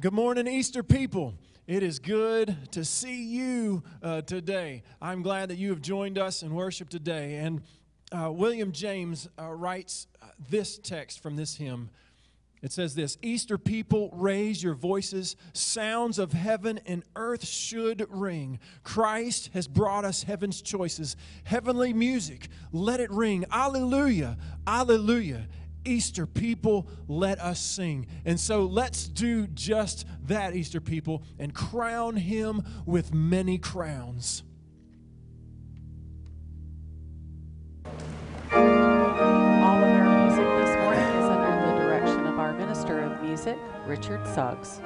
Good morning, Easter people. It is good to see you uh, today. I'm glad that you have joined us in worship today. And uh, William James uh, writes uh, this text from this hymn. It says this Easter people, raise your voices. Sounds of heaven and earth should ring. Christ has brought us heaven's choices. Heavenly music, let it ring. Alleluia, alleluia. Easter people, let us sing. And so let's do just that, Easter people, and crown him with many crowns. All of our music this morning is under the direction of our Minister of Music, Richard Suggs.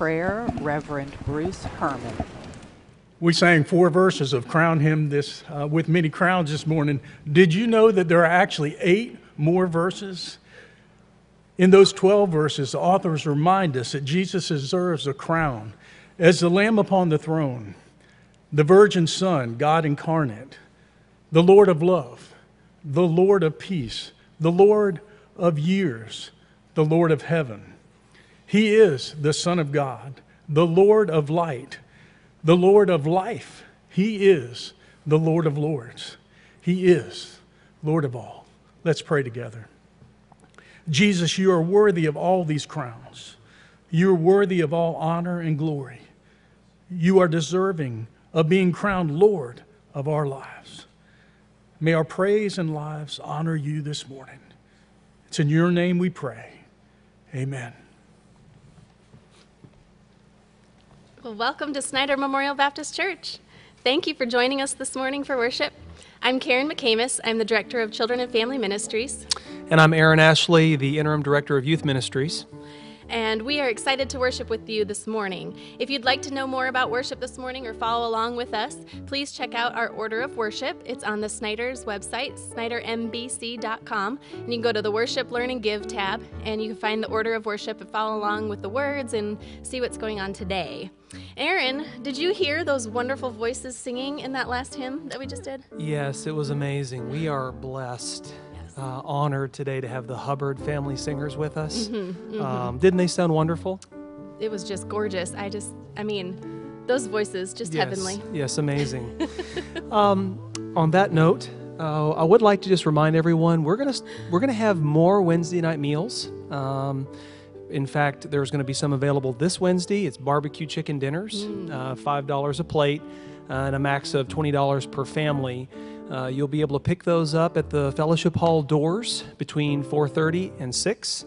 Prayer, Reverend Bruce Herman. We sang four verses of Crown Him this uh, with many crowns this morning. Did you know that there are actually eight more verses? In those 12 verses, the authors remind us that Jesus deserves a crown as the Lamb upon the throne, the Virgin Son, God incarnate, the Lord of love, the Lord of peace, the Lord of years, the Lord of heaven. He is the Son of God, the Lord of light, the Lord of life. He is the Lord of lords. He is Lord of all. Let's pray together. Jesus, you are worthy of all these crowns. You are worthy of all honor and glory. You are deserving of being crowned Lord of our lives. May our praise and lives honor you this morning. It's in your name we pray. Amen. Well, welcome to Snyder Memorial Baptist Church. Thank you for joining us this morning for worship. I'm Karen McCamus. I'm the Director of Children and Family Ministries. And I'm Aaron Ashley, the Interim Director of Youth Ministries. And we are excited to worship with you this morning. If you'd like to know more about worship this morning or follow along with us, please check out our order of worship. It's on the Snyder's website, snydermbc.com, and you can go to the Worship, Learn, and Give tab, and you can find the order of worship and follow along with the words and see what's going on today. Aaron, did you hear those wonderful voices singing in that last hymn that we just did? Yes, it was amazing. We are blessed, uh, honored today to have the Hubbard family singers with us. Mm-hmm, Um, didn't they sound wonderful? It was just gorgeous. I just, I mean, those voices, just yes, heavenly. Yes, amazing. um, on that note, uh, I would like to just remind everyone we're gonna we're gonna have more Wednesday night meals. Um, in fact, there's going to be some available this Wednesday. It's barbecue chicken dinners, uh, five dollars a plate, uh, and a max of twenty dollars per family. Uh, you'll be able to pick those up at the fellowship hall doors between 4:30 and 6.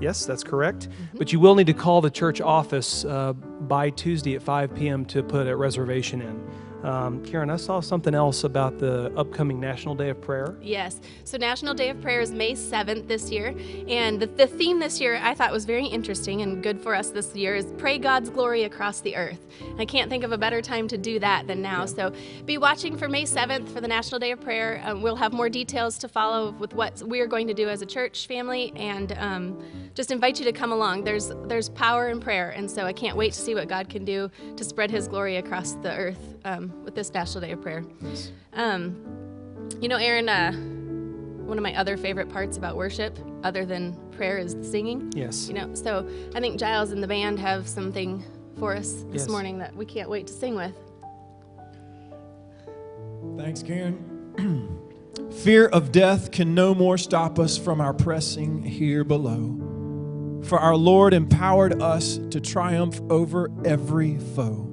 Yes, that's correct. But you will need to call the church office uh, by Tuesday at 5 p.m. to put a reservation in. Um, Karen, I saw something else about the upcoming National Day of Prayer. Yes. So National Day of Prayer is May 7th this year. And the, the theme this year I thought was very interesting and good for us this year is Pray God's Glory Across the Earth. I can't think of a better time to do that than now. So be watching for May 7th for the National Day of Prayer. Um, we'll have more details to follow with what we're going to do as a church family and um, just invite you to come along. There's, there's power in prayer. And so I can't wait to see what God can do to spread his glory across the earth um, with this National Day of Prayer. Um, you know, Aaron, uh, one of my other favorite parts about worship, other than prayer, is the singing. Yes. You know, so I think Giles and the band have something for us this Yes. morning that we can't wait to sing with. Thanks, Karen. Fear of death can no more stop us from our pressing here below. For our Lord empowered us to triumph over every foe.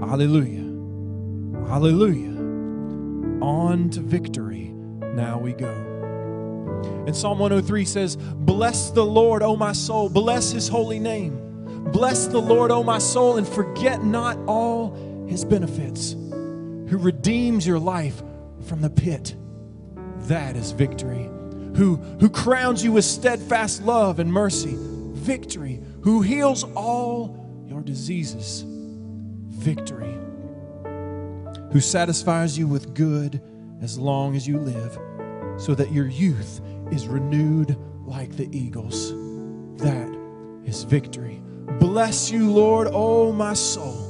Hallelujah. Hallelujah. On to victory. Now we go. And Psalm 103 says, Bless the Lord, O my soul. Bless his holy name. Bless the Lord, O my soul, and forget not all his benefits who redeems your life from the pit. That is victory. Who, who crowns you with steadfast love and mercy. Victory. Who heals all your diseases. Victory. Who satisfies you with good as long as you live, so that your youth is renewed like the eagles. That is victory. Bless you, Lord, O my soul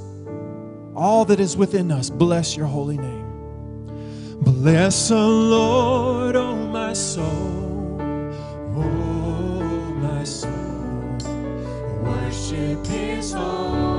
all that is within us, bless your holy name. Bless the Lord, oh my soul, oh my soul. Worship his holy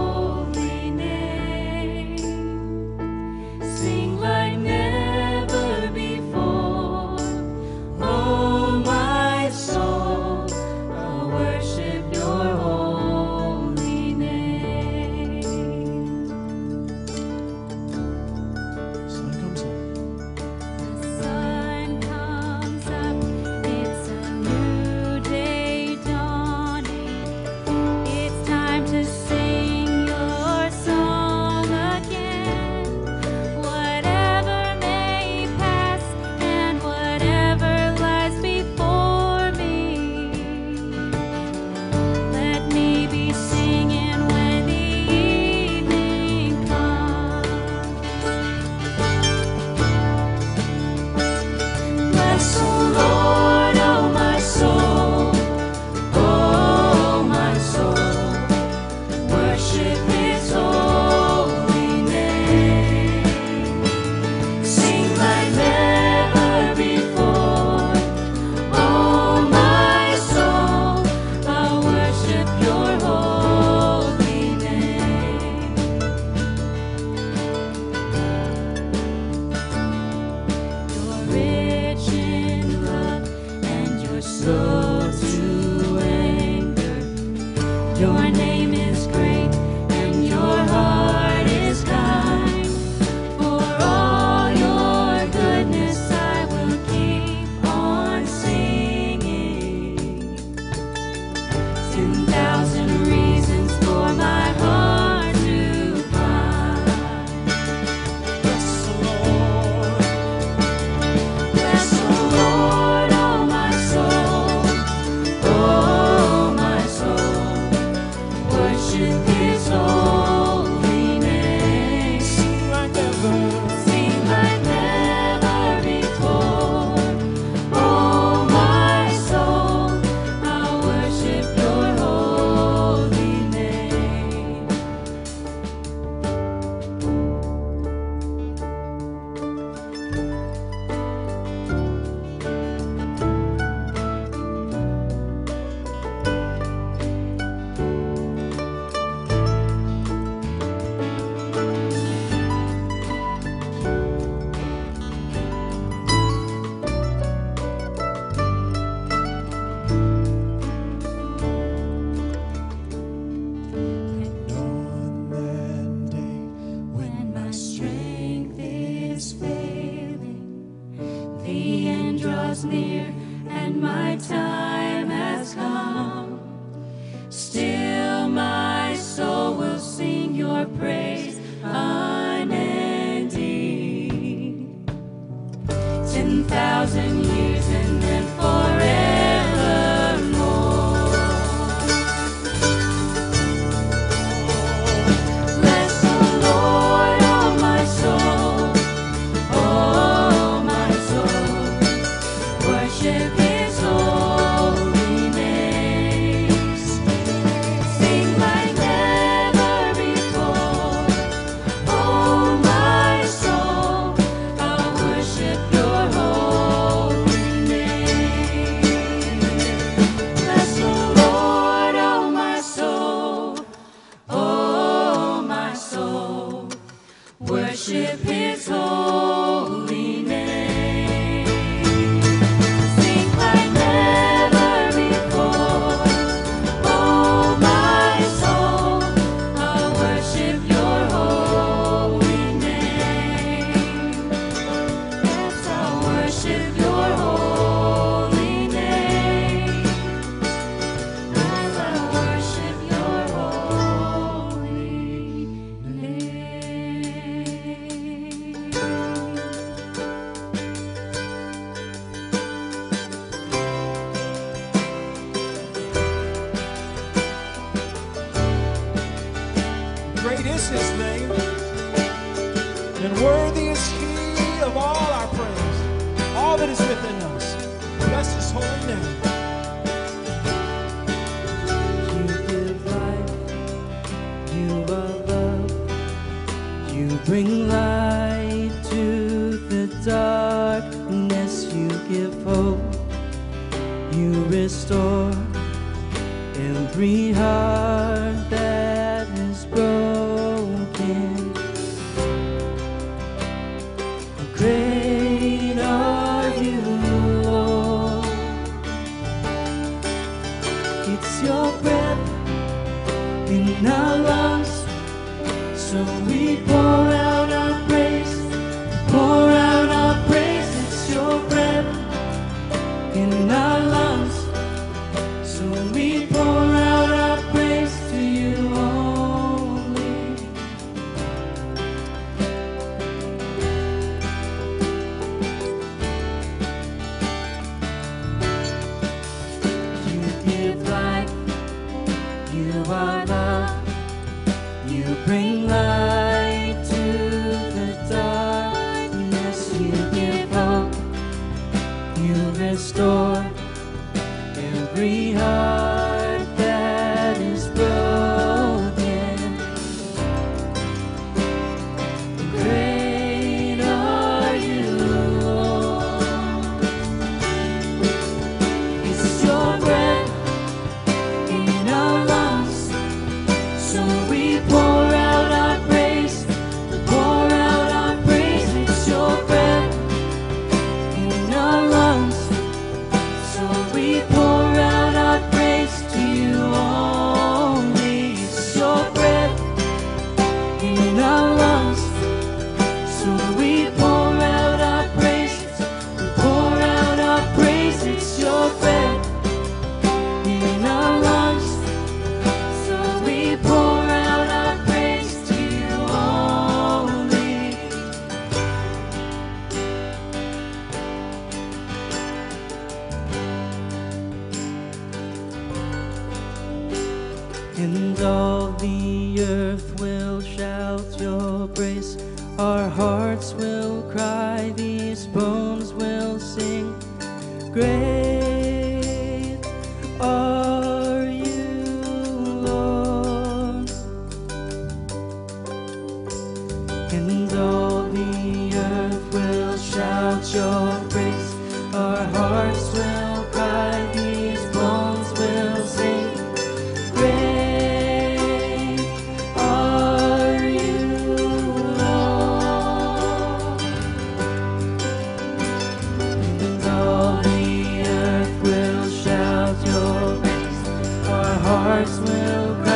hearts will grow.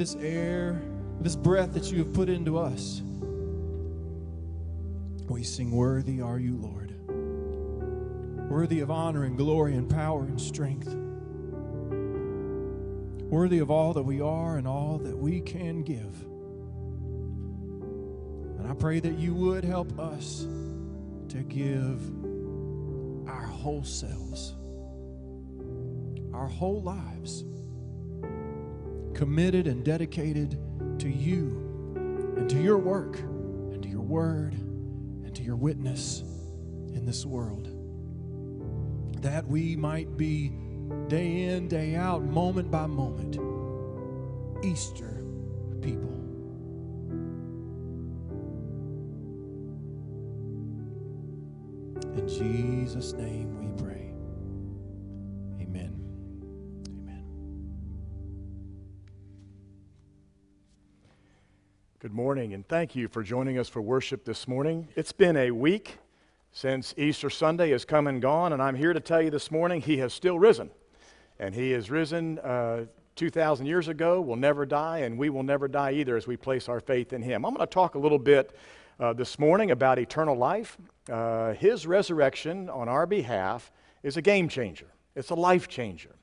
this air, this breath that you have put into us. We sing, Worthy are you, Lord. Worthy of honor and glory and power and strength. Worthy of all that we are and all that we can give. And I pray that you would help us to give our whole selves, our whole lives committed and dedicated to you and to your work and to your word and to your witness in this world. That we might be day in, day out, moment by moment, Easter people. In Jesus' name Good morning, and thank you for joining us for worship this morning. It's been a week since Easter Sunday has come and gone, and I'm here to tell you this morning He has still risen. And He has risen uh, 2,000 years ago, will never die, and we will never die either as we place our faith in Him. I'm going to talk a little bit uh, this morning about eternal life. Uh, his resurrection on our behalf is a game changer, it's a life changer.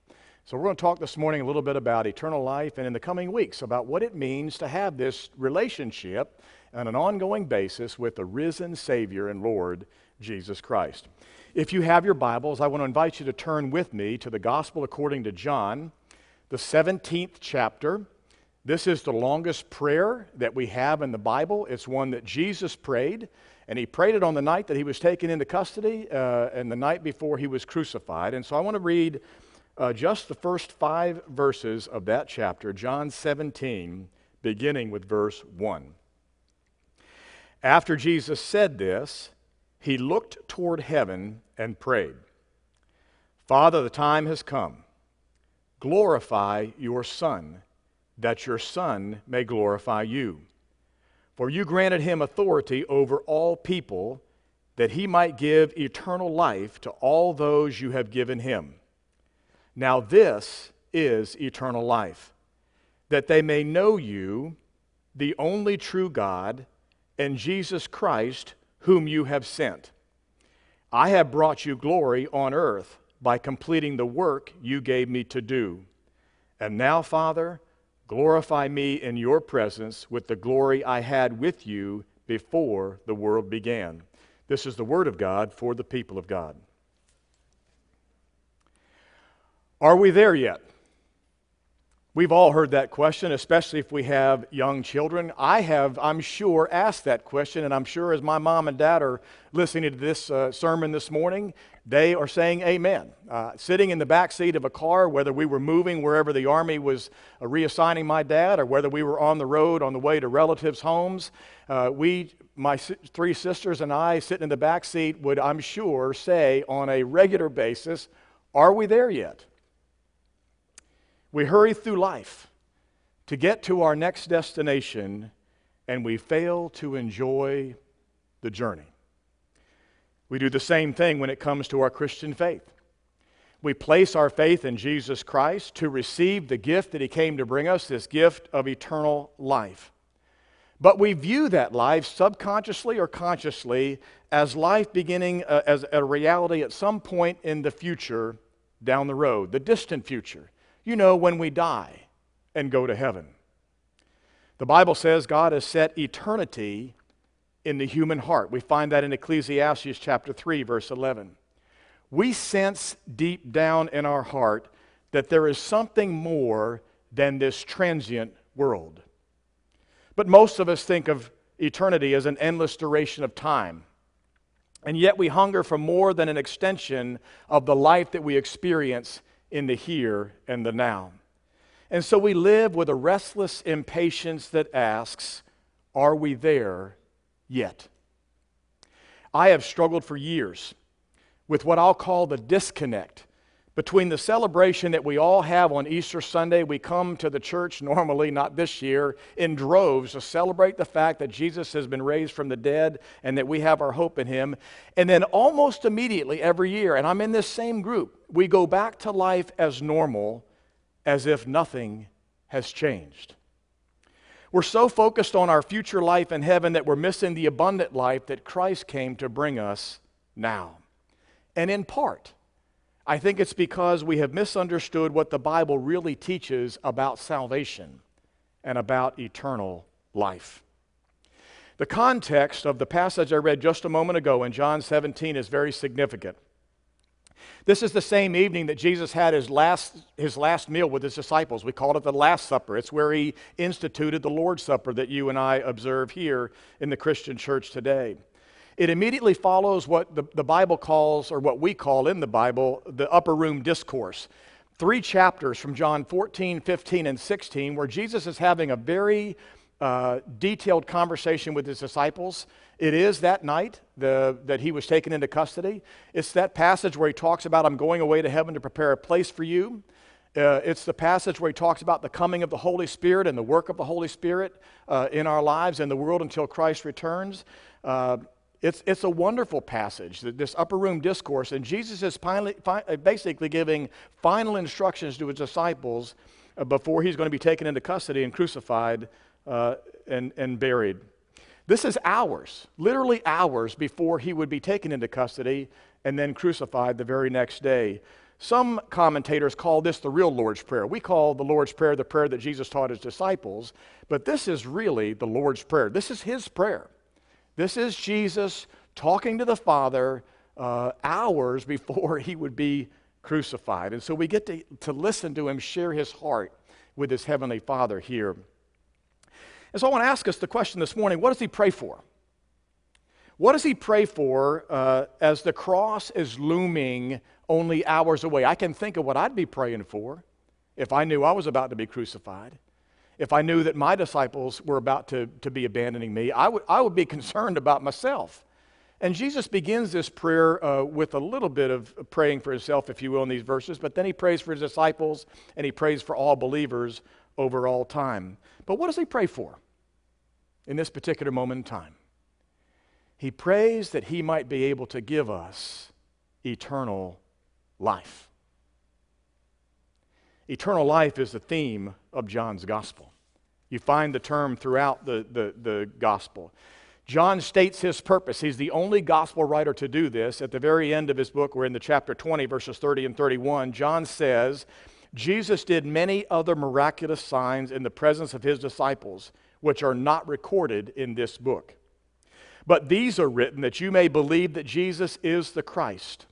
So, we're going to talk this morning a little bit about eternal life and in the coming weeks about what it means to have this relationship on an ongoing basis with the risen Savior and Lord Jesus Christ. If you have your Bibles, I want to invite you to turn with me to the Gospel according to John, the 17th chapter. This is the longest prayer that we have in the Bible. It's one that Jesus prayed, and he prayed it on the night that he was taken into custody uh, and the night before he was crucified. And so I want to read uh, just the first five verses of that chapter, John 17, beginning with verse 1. After Jesus said this, he looked toward heaven and prayed Father, the time has come. Glorify your Son, that your Son may glorify you. For you granted him authority over all people, that he might give eternal life to all those you have given him. Now, this is eternal life, that they may know you, the only true God, and Jesus Christ, whom you have sent. I have brought you glory on earth by completing the work you gave me to do. And now, Father, glorify me in your presence with the glory I had with you before the world began. This is the word of God for the people of God. Are we there yet? We've all heard that question, especially if we have young children. I have, I'm sure, asked that question, and I'm sure as my mom and dad are listening to this uh, sermon this morning, they are saying amen. Uh, sitting in the back seat of a car, whether we were moving wherever the Army was uh, reassigning my dad, or whether we were on the road on the way to relatives' homes, uh, we, my three sisters and I, sitting in the back seat, would, I'm sure, say on a regular basis, Are we there yet? We hurry through life to get to our next destination and we fail to enjoy the journey. We do the same thing when it comes to our Christian faith. We place our faith in Jesus Christ to receive the gift that He came to bring us, this gift of eternal life. But we view that life subconsciously or consciously as life beginning uh, as a reality at some point in the future down the road, the distant future. You know, when we die and go to heaven. The Bible says God has set eternity in the human heart. We find that in Ecclesiastes chapter 3 verse 11. We sense deep down in our heart that there is something more than this transient world. But most of us think of eternity as an endless duration of time. And yet we hunger for more than an extension of the life that we experience in the here and the now. And so we live with a restless impatience that asks, Are we there yet? I have struggled for years with what I'll call the disconnect between the celebration that we all have on Easter Sunday. We come to the church normally, not this year, in droves to celebrate the fact that Jesus has been raised from the dead and that we have our hope in him. And then almost immediately every year, and I'm in this same group, we go back to life as normal as if nothing has changed. We're so focused on our future life in heaven that we're missing the abundant life that Christ came to bring us now. And in part, I think it's because we have misunderstood what the Bible really teaches about salvation and about eternal life. The context of the passage I read just a moment ago in John 17 is very significant. This is the same evening that Jesus had his last, his last meal with his disciples. We call it the Last Supper. It's where he instituted the Lord's Supper that you and I observe here in the Christian church today. It immediately follows what the, the Bible calls, or what we call in the Bible, the upper room discourse. Three chapters from John 14, 15, and 16, where Jesus is having a very uh, detailed conversation with his disciples. It is that night the, that he was taken into custody. It's that passage where he talks about, I'm going away to heaven to prepare a place for you. Uh, it's the passage where he talks about the coming of the Holy Spirit and the work of the Holy Spirit uh, in our lives and the world until Christ returns. Uh, it's, it's a wonderful passage, th- this upper room discourse, and Jesus is finally, fi- uh, basically giving final instructions to his disciples uh, before he's going to be taken into custody and crucified uh, and, and buried. This is hours, literally hours before he would be taken into custody and then crucified the very next day. Some commentators call this the real Lord's Prayer. We call the Lord's Prayer the prayer that Jesus taught his disciples, but this is really the Lord's Prayer. This is his prayer. This is Jesus talking to the Father uh, hours before he would be crucified. And so we get to, to listen to him share his heart with his heavenly Father here. And so I want to ask us the question this morning what does he pray for? What does he pray for uh, as the cross is looming only hours away? I can think of what I'd be praying for if I knew I was about to be crucified. If I knew that my disciples were about to, to be abandoning me, I would, I would be concerned about myself. And Jesus begins this prayer uh, with a little bit of praying for himself, if you will, in these verses, but then he prays for his disciples and he prays for all believers over all time. But what does he pray for in this particular moment in time? He prays that he might be able to give us eternal life. Eternal life is the theme of John's gospel. You find the term throughout the, the, the gospel. John states his purpose. He's the only gospel writer to do this. At the very end of his book, we're in the chapter 20, verses 30 and 31. John says, Jesus did many other miraculous signs in the presence of his disciples, which are not recorded in this book. But these are written that you may believe that Jesus is the Christ,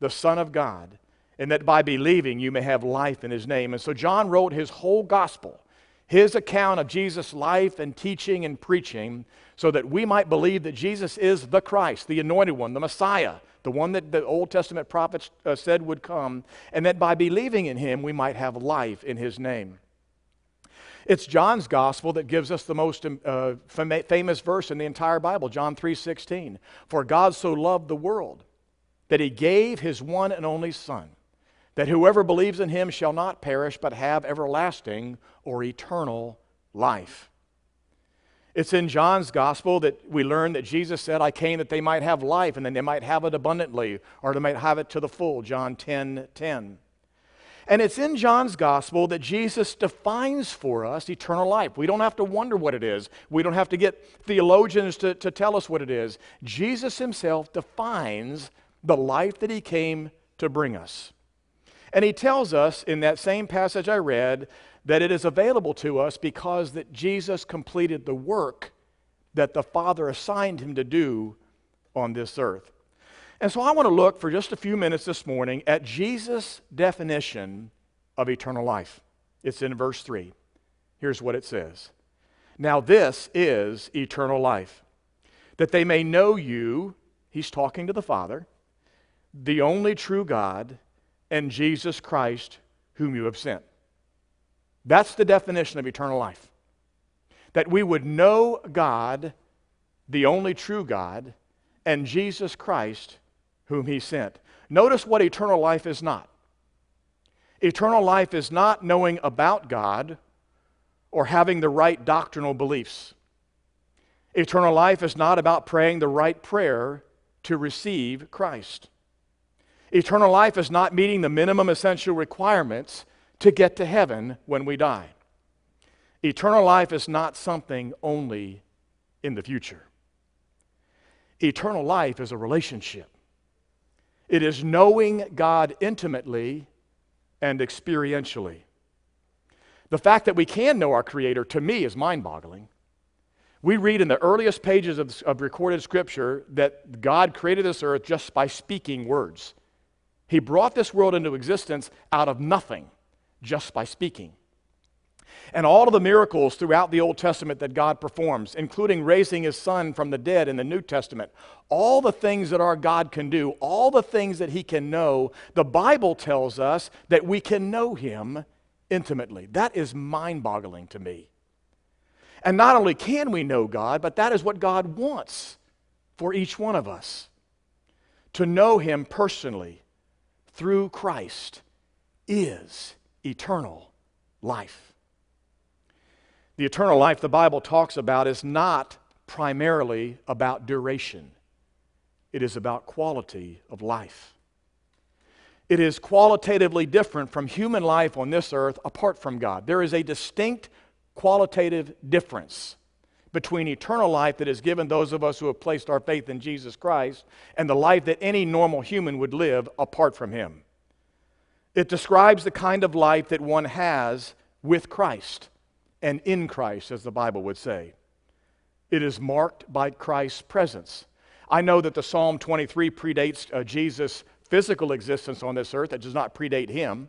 the Son of God, and that by believing you may have life in his name. And so John wrote his whole gospel, his account of Jesus' life and teaching and preaching, so that we might believe that Jesus is the Christ, the anointed one, the Messiah, the one that the Old Testament prophets uh, said would come, and that by believing in him we might have life in his name. It's John's gospel that gives us the most uh, fam- famous verse in the entire Bible, John 3:16. For God so loved the world that he gave his one and only son, that whoever believes in him shall not perish but have everlasting or eternal life. It's in John's gospel that we learn that Jesus said, I came that they might have life and then they might have it abundantly or they might have it to the full, John 10 10. And it's in John's gospel that Jesus defines for us eternal life. We don't have to wonder what it is, we don't have to get theologians to, to tell us what it is. Jesus himself defines the life that he came to bring us. And he tells us in that same passage I read that it is available to us because that Jesus completed the work that the Father assigned him to do on this earth. And so I want to look for just a few minutes this morning at Jesus' definition of eternal life. It's in verse 3. Here's what it says Now, this is eternal life, that they may know you, he's talking to the Father, the only true God, and Jesus Christ, whom you have sent. That's the definition of eternal life. That we would know God, the only true God, and Jesus Christ, whom he sent. Notice what eternal life is not. Eternal life is not knowing about God or having the right doctrinal beliefs. Eternal life is not about praying the right prayer to receive Christ. Eternal life is not meeting the minimum essential requirements to get to heaven when we die. Eternal life is not something only in the future. Eternal life is a relationship. It is knowing God intimately and experientially. The fact that we can know our Creator, to me, is mind boggling. We read in the earliest pages of, of recorded Scripture that God created this earth just by speaking words. He brought this world into existence out of nothing just by speaking. And all of the miracles throughout the Old Testament that God performs, including raising his son from the dead in the New Testament, all the things that our God can do, all the things that he can know, the Bible tells us that we can know him intimately. That is mind boggling to me. And not only can we know God, but that is what God wants for each one of us to know him personally through Christ is eternal life. The eternal life the Bible talks about is not primarily about duration, it is about quality of life. It is qualitatively different from human life on this earth apart from God. There is a distinct qualitative difference between eternal life that is given those of us who have placed our faith in Jesus Christ and the life that any normal human would live apart from Him. It describes the kind of life that one has with Christ and in Christ, as the Bible would say. It is marked by Christ's presence. I know that the Psalm 23 predates uh, Jesus' physical existence on this earth, it does not predate him.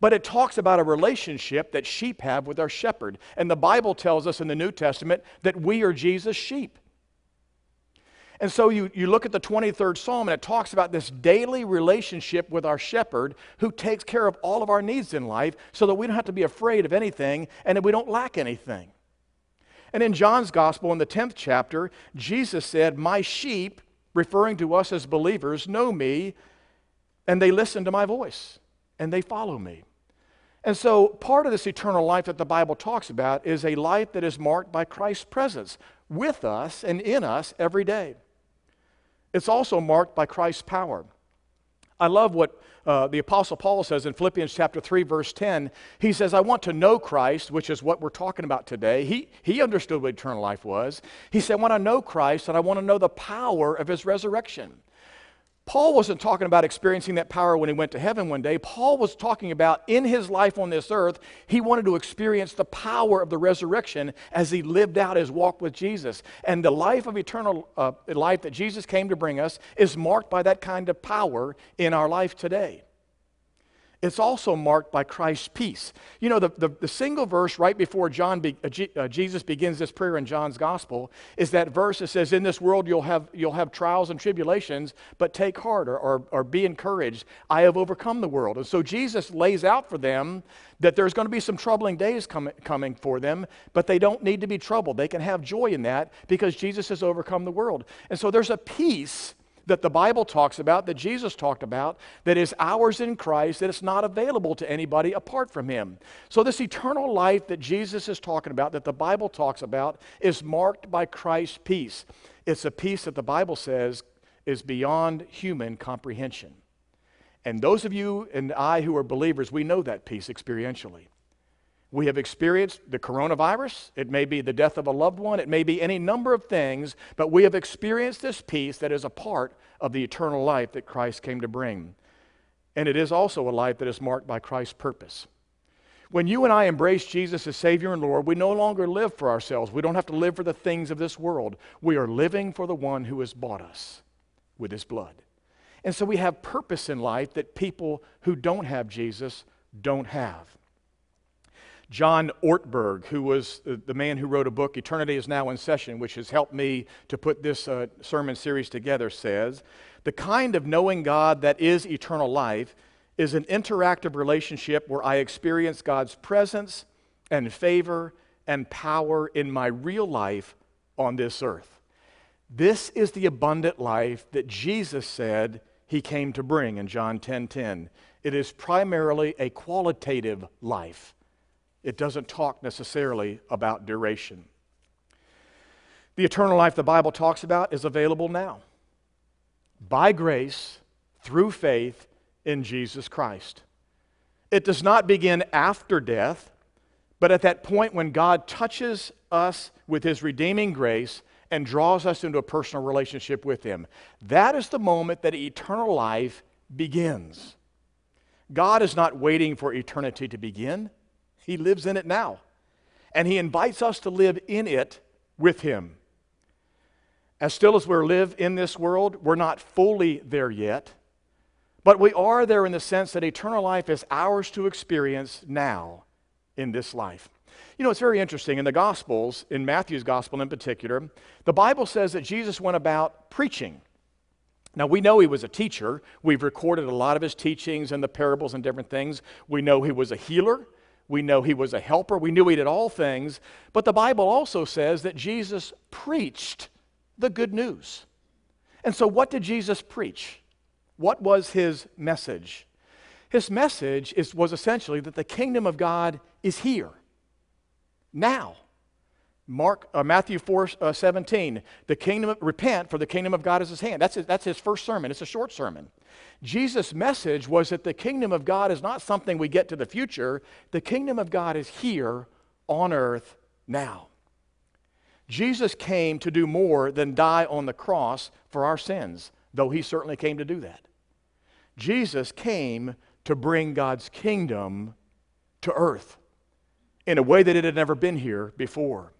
But it talks about a relationship that sheep have with our shepherd. And the Bible tells us in the New Testament that we are Jesus' sheep. And so you, you look at the 23rd Psalm and it talks about this daily relationship with our shepherd who takes care of all of our needs in life so that we don't have to be afraid of anything and that we don't lack anything. And in John's Gospel, in the 10th chapter, Jesus said, My sheep, referring to us as believers, know me and they listen to my voice and they follow me. And so, part of this eternal life that the Bible talks about is a life that is marked by Christ's presence with us and in us every day. It's also marked by Christ's power. I love what uh, the Apostle Paul says in Philippians chapter 3, verse 10. He says, I want to know Christ, which is what we're talking about today. He, he understood what eternal life was. He said, I want to know Christ and I want to know the power of his resurrection. Paul wasn't talking about experiencing that power when he went to heaven one day. Paul was talking about in his life on this earth, he wanted to experience the power of the resurrection as he lived out his walk with Jesus. And the life of eternal uh, life that Jesus came to bring us is marked by that kind of power in our life today it's also marked by Christ's peace. You know, the, the, the single verse right before John be, uh, uh, Jesus begins this prayer in John's gospel is that verse that says, In this world you'll have, you'll have trials and tribulations, but take heart or, or, or be encouraged. I have overcome the world. And so Jesus lays out for them that there's going to be some troubling days com- coming for them, but they don't need to be troubled. They can have joy in that because Jesus has overcome the world. And so there's a peace that the Bible talks about, that Jesus talked about, that is ours in Christ, that it's not available to anybody apart from Him. So, this eternal life that Jesus is talking about, that the Bible talks about, is marked by Christ's peace. It's a peace that the Bible says is beyond human comprehension. And those of you and I who are believers, we know that peace experientially. We have experienced the coronavirus. It may be the death of a loved one. It may be any number of things, but we have experienced this peace that is a part of the eternal life that Christ came to bring. And it is also a life that is marked by Christ's purpose. When you and I embrace Jesus as Savior and Lord, we no longer live for ourselves. We don't have to live for the things of this world. We are living for the one who has bought us with his blood. And so we have purpose in life that people who don't have Jesus don't have. John Ortberg, who was the man who wrote a book, Eternity is Now in Session, which has helped me to put this uh, sermon series together, says The kind of knowing God that is eternal life is an interactive relationship where I experience God's presence and favor and power in my real life on this earth. This is the abundant life that Jesus said he came to bring in John 10:10. 10, 10. It is primarily a qualitative life it doesn't talk necessarily about duration. The eternal life the Bible talks about is available now by grace through faith in Jesus Christ. It does not begin after death, but at that point when God touches us with his redeeming grace and draws us into a personal relationship with him. That is the moment that eternal life begins. God is not waiting for eternity to begin. He lives in it now. And He invites us to live in it with Him. As still as we live in this world, we're not fully there yet, But we are there in the sense that eternal life is ours to experience now in this life. You know, it's very interesting. In the Gospels, in Matthew's Gospel in particular, the Bible says that Jesus went about preaching. Now, we know he was a teacher. We've recorded a lot of his teachings and the parables and different things. We know he was a healer. We know he was a helper. We knew he did all things. But the Bible also says that Jesus preached the good news. And so, what did Jesus preach? What was his message? His message is, was essentially that the kingdom of God is here, now. Mark, uh, Matthew 4 uh, 17, the kingdom, repent, for the kingdom of God is his hand. That's his, that's his first sermon. It's a short sermon. Jesus' message was that the kingdom of God is not something we get to the future, the kingdom of God is here on earth now. Jesus came to do more than die on the cross for our sins, though he certainly came to do that. Jesus came to bring God's kingdom to earth in a way that it had never been here before.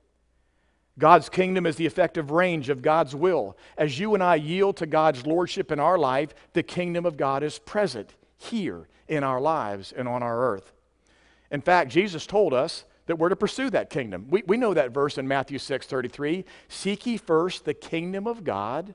God's kingdom is the effective range of God's will. As you and I yield to God's lordship in our life, the kingdom of God is present here in our lives and on our earth. In fact, Jesus told us that we're to pursue that kingdom. We, we know that verse in Matthew 6 33. Seek ye first the kingdom of God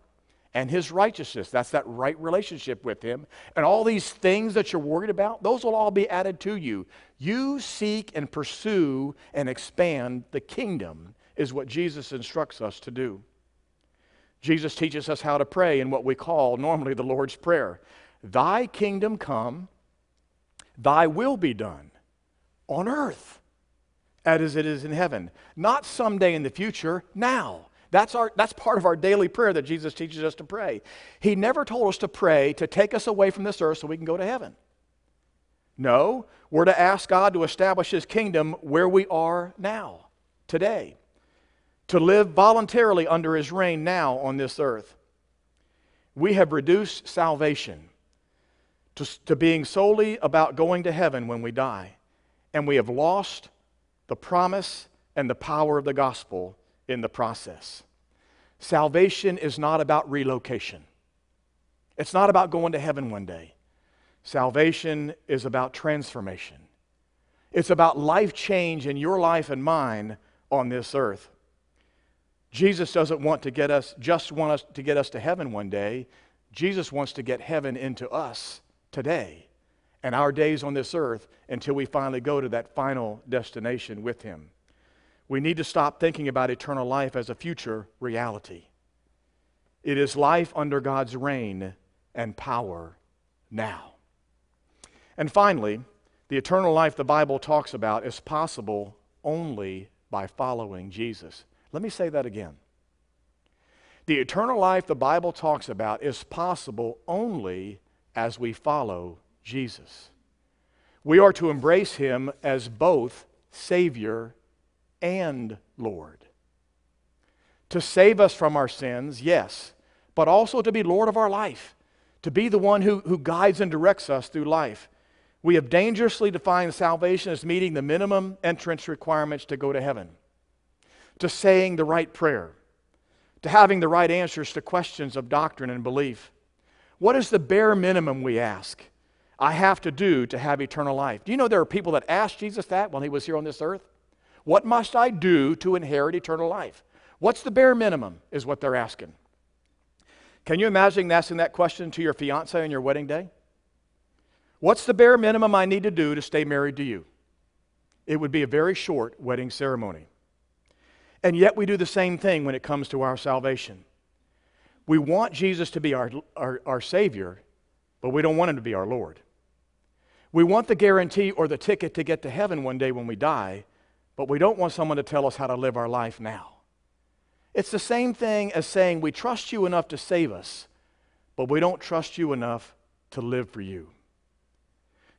and his righteousness. That's that right relationship with him. And all these things that you're worried about, those will all be added to you. You seek and pursue and expand the kingdom, is what Jesus instructs us to do. Jesus teaches us how to pray in what we call normally the Lord's Prayer Thy kingdom come, thy will be done on earth as it is in heaven. Not someday in the future, now. That's, our, that's part of our daily prayer that Jesus teaches us to pray. He never told us to pray to take us away from this earth so we can go to heaven. No, we're to ask God to establish His kingdom where we are now, today, to live voluntarily under His reign now on this earth. We have reduced salvation to, to being solely about going to heaven when we die, and we have lost the promise and the power of the gospel in the process. Salvation is not about relocation. It's not about going to heaven one day. Salvation is about transformation. It's about life change in your life and mine on this earth. Jesus doesn't want to get us just want us to get us to heaven one day. Jesus wants to get heaven into us today and our days on this earth until we finally go to that final destination with him. We need to stop thinking about eternal life as a future reality. It is life under God's reign and power now. And finally, the eternal life the Bible talks about is possible only by following Jesus. Let me say that again. The eternal life the Bible talks about is possible only as we follow Jesus. We are to embrace him as both Savior and Lord. To save us from our sins, yes, but also to be Lord of our life, to be the one who, who guides and directs us through life. We have dangerously defined salvation as meeting the minimum entrance requirements to go to heaven, to saying the right prayer, to having the right answers to questions of doctrine and belief. What is the bare minimum we ask? I have to do to have eternal life. Do you know there are people that asked Jesus that while he was here on this earth? What must I do to inherit eternal life? What's the bare minimum, is what they're asking. Can you imagine asking that question to your fiance on your wedding day? What's the bare minimum I need to do to stay married to you? It would be a very short wedding ceremony. And yet we do the same thing when it comes to our salvation. We want Jesus to be our, our, our Savior, but we don't want Him to be our Lord. We want the guarantee or the ticket to get to heaven one day when we die, but we don't want someone to tell us how to live our life now. It's the same thing as saying we trust you enough to save us, but we don't trust you enough to live for you.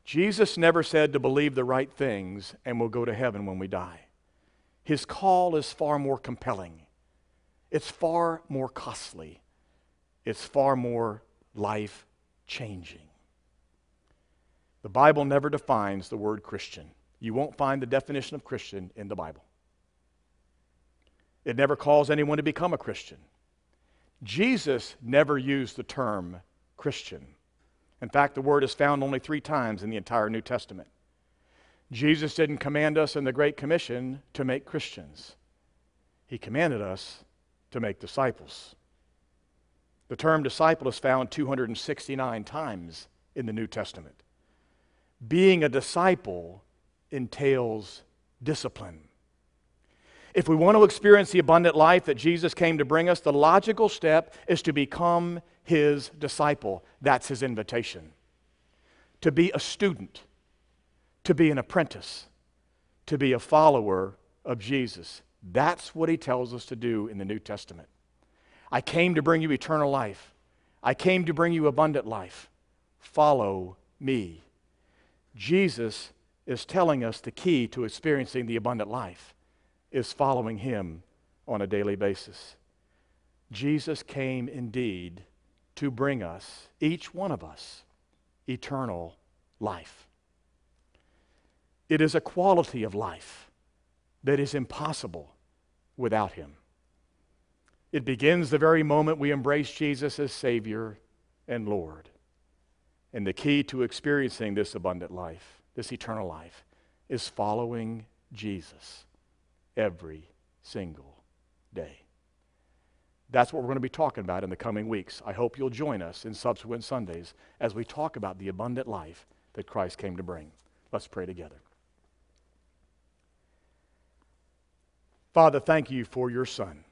Jesus never said to believe the right things and we'll go to heaven when we die. His call is far more compelling. It's far more costly. It's far more life changing. The Bible never defines the word Christian. You won't find the definition of Christian in the Bible. It never calls anyone to become a Christian. Jesus never used the term Christian. In fact, the word is found only three times in the entire New Testament. Jesus didn't command us in the Great Commission to make Christians, He commanded us to make disciples. The term disciple is found 269 times in the New Testament. Being a disciple entails discipline. If we want to experience the abundant life that Jesus came to bring us, the logical step is to become his disciple. That's his invitation. To be a student, to be an apprentice, to be a follower of Jesus. That's what he tells us to do in the New Testament. I came to bring you eternal life. I came to bring you abundant life. Follow me. Jesus is telling us the key to experiencing the abundant life is following him on a daily basis. Jesus came indeed to bring us, each one of us, eternal life. It is a quality of life that is impossible without him. It begins the very moment we embrace Jesus as Savior and Lord. And the key to experiencing this abundant life, this eternal life, is following Jesus every single day. That's what we're going to be talking about in the coming weeks. I hope you'll join us in subsequent Sundays as we talk about the abundant life that Christ came to bring. Let's pray together. Father, thank you for your Son,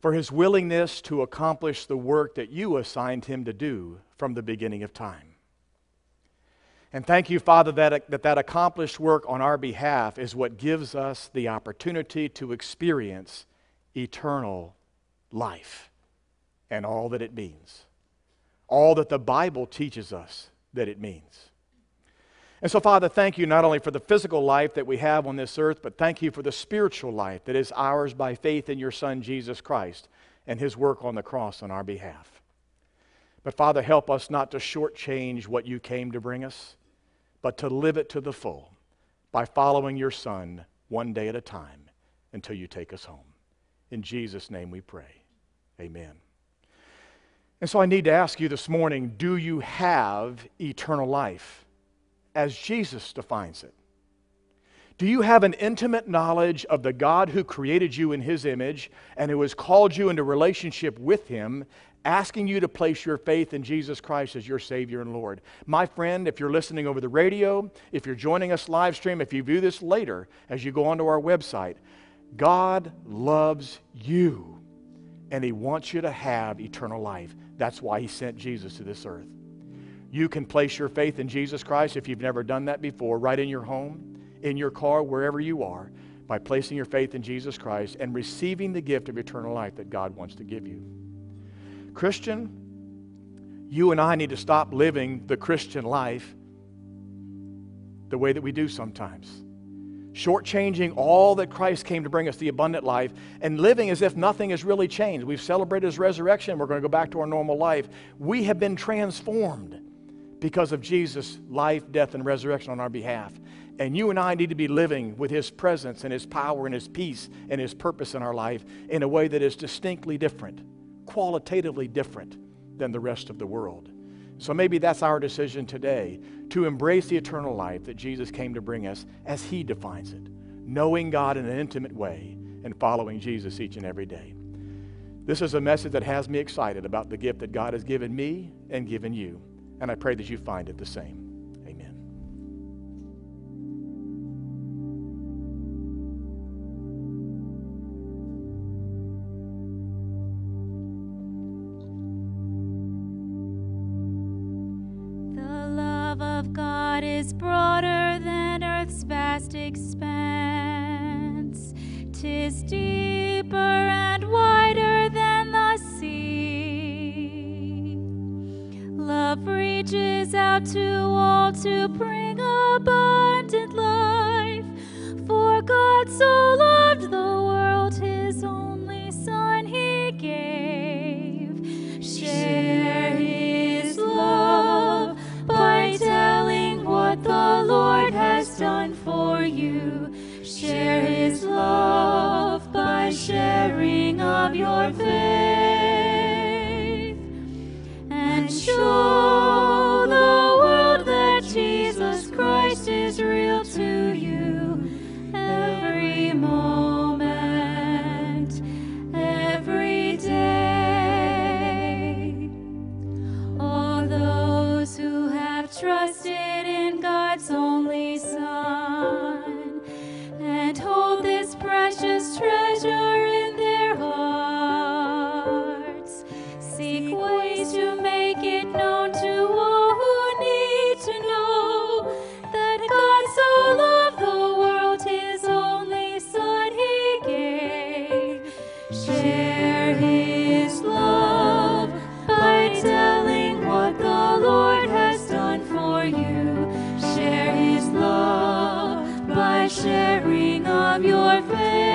for his willingness to accomplish the work that you assigned him to do from the beginning of time. And thank you, Father, that, that that accomplished work on our behalf is what gives us the opportunity to experience eternal life and all that it means, all that the Bible teaches us that it means. And so, Father, thank you not only for the physical life that we have on this earth, but thank you for the spiritual life that is ours by faith in your Son, Jesus Christ, and his work on the cross on our behalf. But, Father, help us not to shortchange what you came to bring us, but to live it to the full by following your Son one day at a time until you take us home. In Jesus' name we pray. Amen. And so I need to ask you this morning do you have eternal life as Jesus defines it? Do you have an intimate knowledge of the God who created you in his image and who has called you into relationship with him, asking you to place your faith in Jesus Christ as your Savior and Lord? My friend, if you're listening over the radio, if you're joining us live stream, if you view this later as you go onto our website, God loves you and he wants you to have eternal life. That's why he sent Jesus to this earth. You can place your faith in Jesus Christ if you've never done that before, right in your home, in your car, wherever you are, by placing your faith in Jesus Christ and receiving the gift of eternal life that God wants to give you. Christian, you and I need to stop living the Christian life the way that we do sometimes. Shortchanging all that Christ came to bring us, the abundant life, and living as if nothing has really changed. We've celebrated his resurrection. We're going to go back to our normal life. We have been transformed because of Jesus' life, death, and resurrection on our behalf. And you and I need to be living with His presence and His power and His peace and His purpose in our life in a way that is distinctly different, qualitatively different than the rest of the world. So maybe that's our decision today to embrace the eternal life that Jesus came to bring us as He defines it, knowing God in an intimate way and following Jesus each and every day. This is a message that has me excited about the gift that God has given me and given you. And I pray that you find it the same. Amen. The love of God is to all to bring abundant life. For God so loved sharing of your faith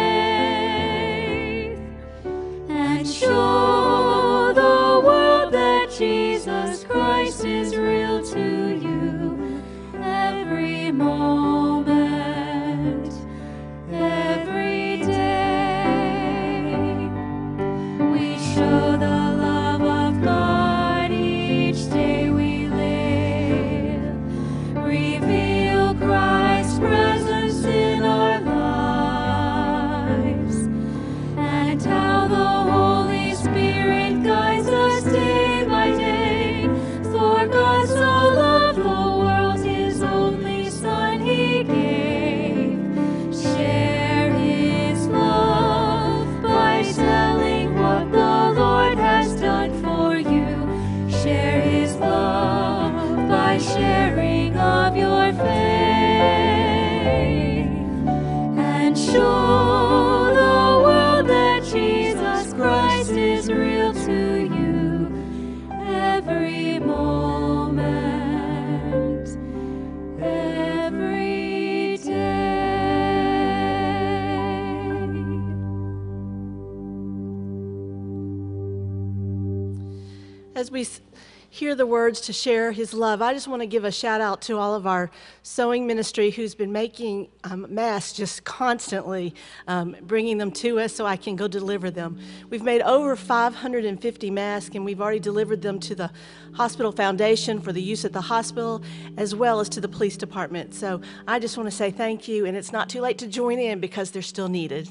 hear the words to share his love, I just want to give a shout out to all of our sewing ministry who's been making um, masks just constantly, um, bringing them to us so I can go deliver them. We've made over 550 masks and we've already delivered them to the Hospital Foundation for the use at the hospital as well as to the police department. So I just want to say thank you, and it's not too late to join in because they're still needed.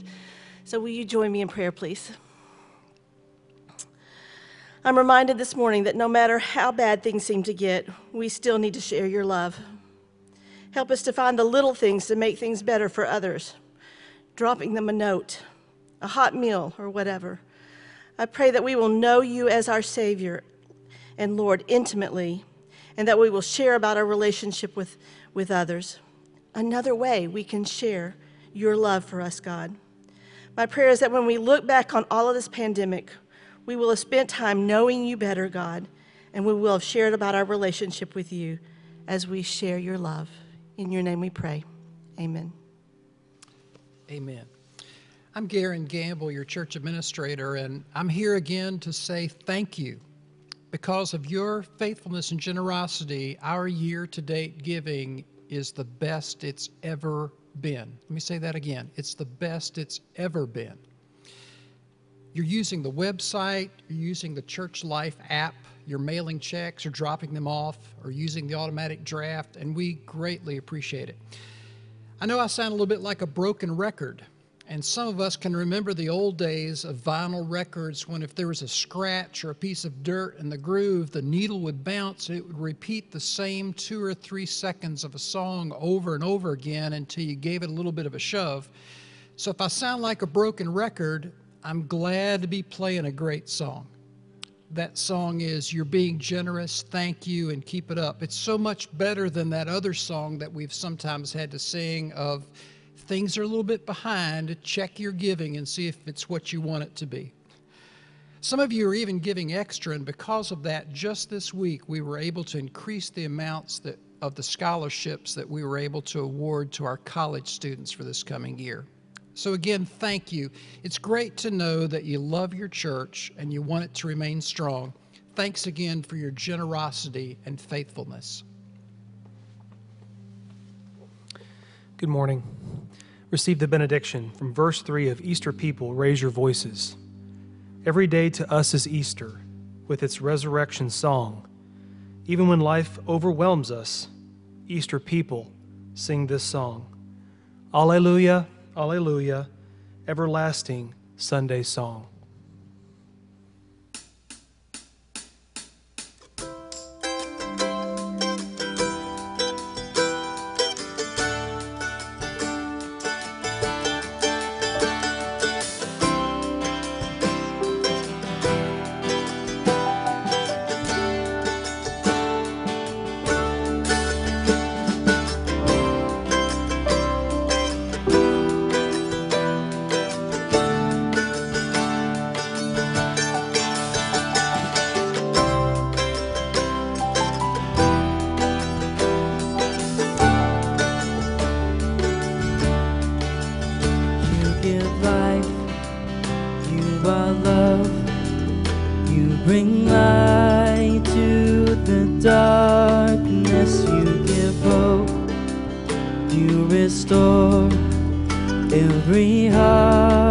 So will you join me in prayer, please? I'm reminded this morning that no matter how bad things seem to get, we still need to share your love. Help us to find the little things to make things better for others, dropping them a note, a hot meal, or whatever. I pray that we will know you as our Savior and Lord intimately, and that we will share about our relationship with, with others. Another way we can share your love for us, God. My prayer is that when we look back on all of this pandemic, we will have spent time knowing you better, God, and we will have shared about our relationship with you as we share your love. In your name we pray. Amen. Amen. I'm Garen Gamble, your church administrator, and I'm here again to say thank you. Because of your faithfulness and generosity, our year to date giving is the best it's ever been. Let me say that again it's the best it's ever been. You're using the website, you're using the Church Life app, you're mailing checks or dropping them off, or using the automatic draft, and we greatly appreciate it. I know I sound a little bit like a broken record, and some of us can remember the old days of vinyl records when if there was a scratch or a piece of dirt in the groove, the needle would bounce and it would repeat the same two or three seconds of a song over and over again until you gave it a little bit of a shove. So if I sound like a broken record, I'm glad to be playing a great song. That song is You're Being Generous, Thank You, and Keep It Up. It's so much better than that other song that we've sometimes had to sing of things are a little bit behind. Check your giving and see if it's what you want it to be. Some of you are even giving extra, and because of that, just this week we were able to increase the amounts that, of the scholarships that we were able to award to our college students for this coming year. So, again, thank you. It's great to know that you love your church and you want it to remain strong. Thanks again for your generosity and faithfulness. Good morning. Receive the benediction from verse 3 of Easter People Raise Your Voices. Every day to us is Easter, with its resurrection song. Even when life overwhelms us, Easter people sing this song Alleluia, Alleluia, everlasting Sunday song. Restore every heart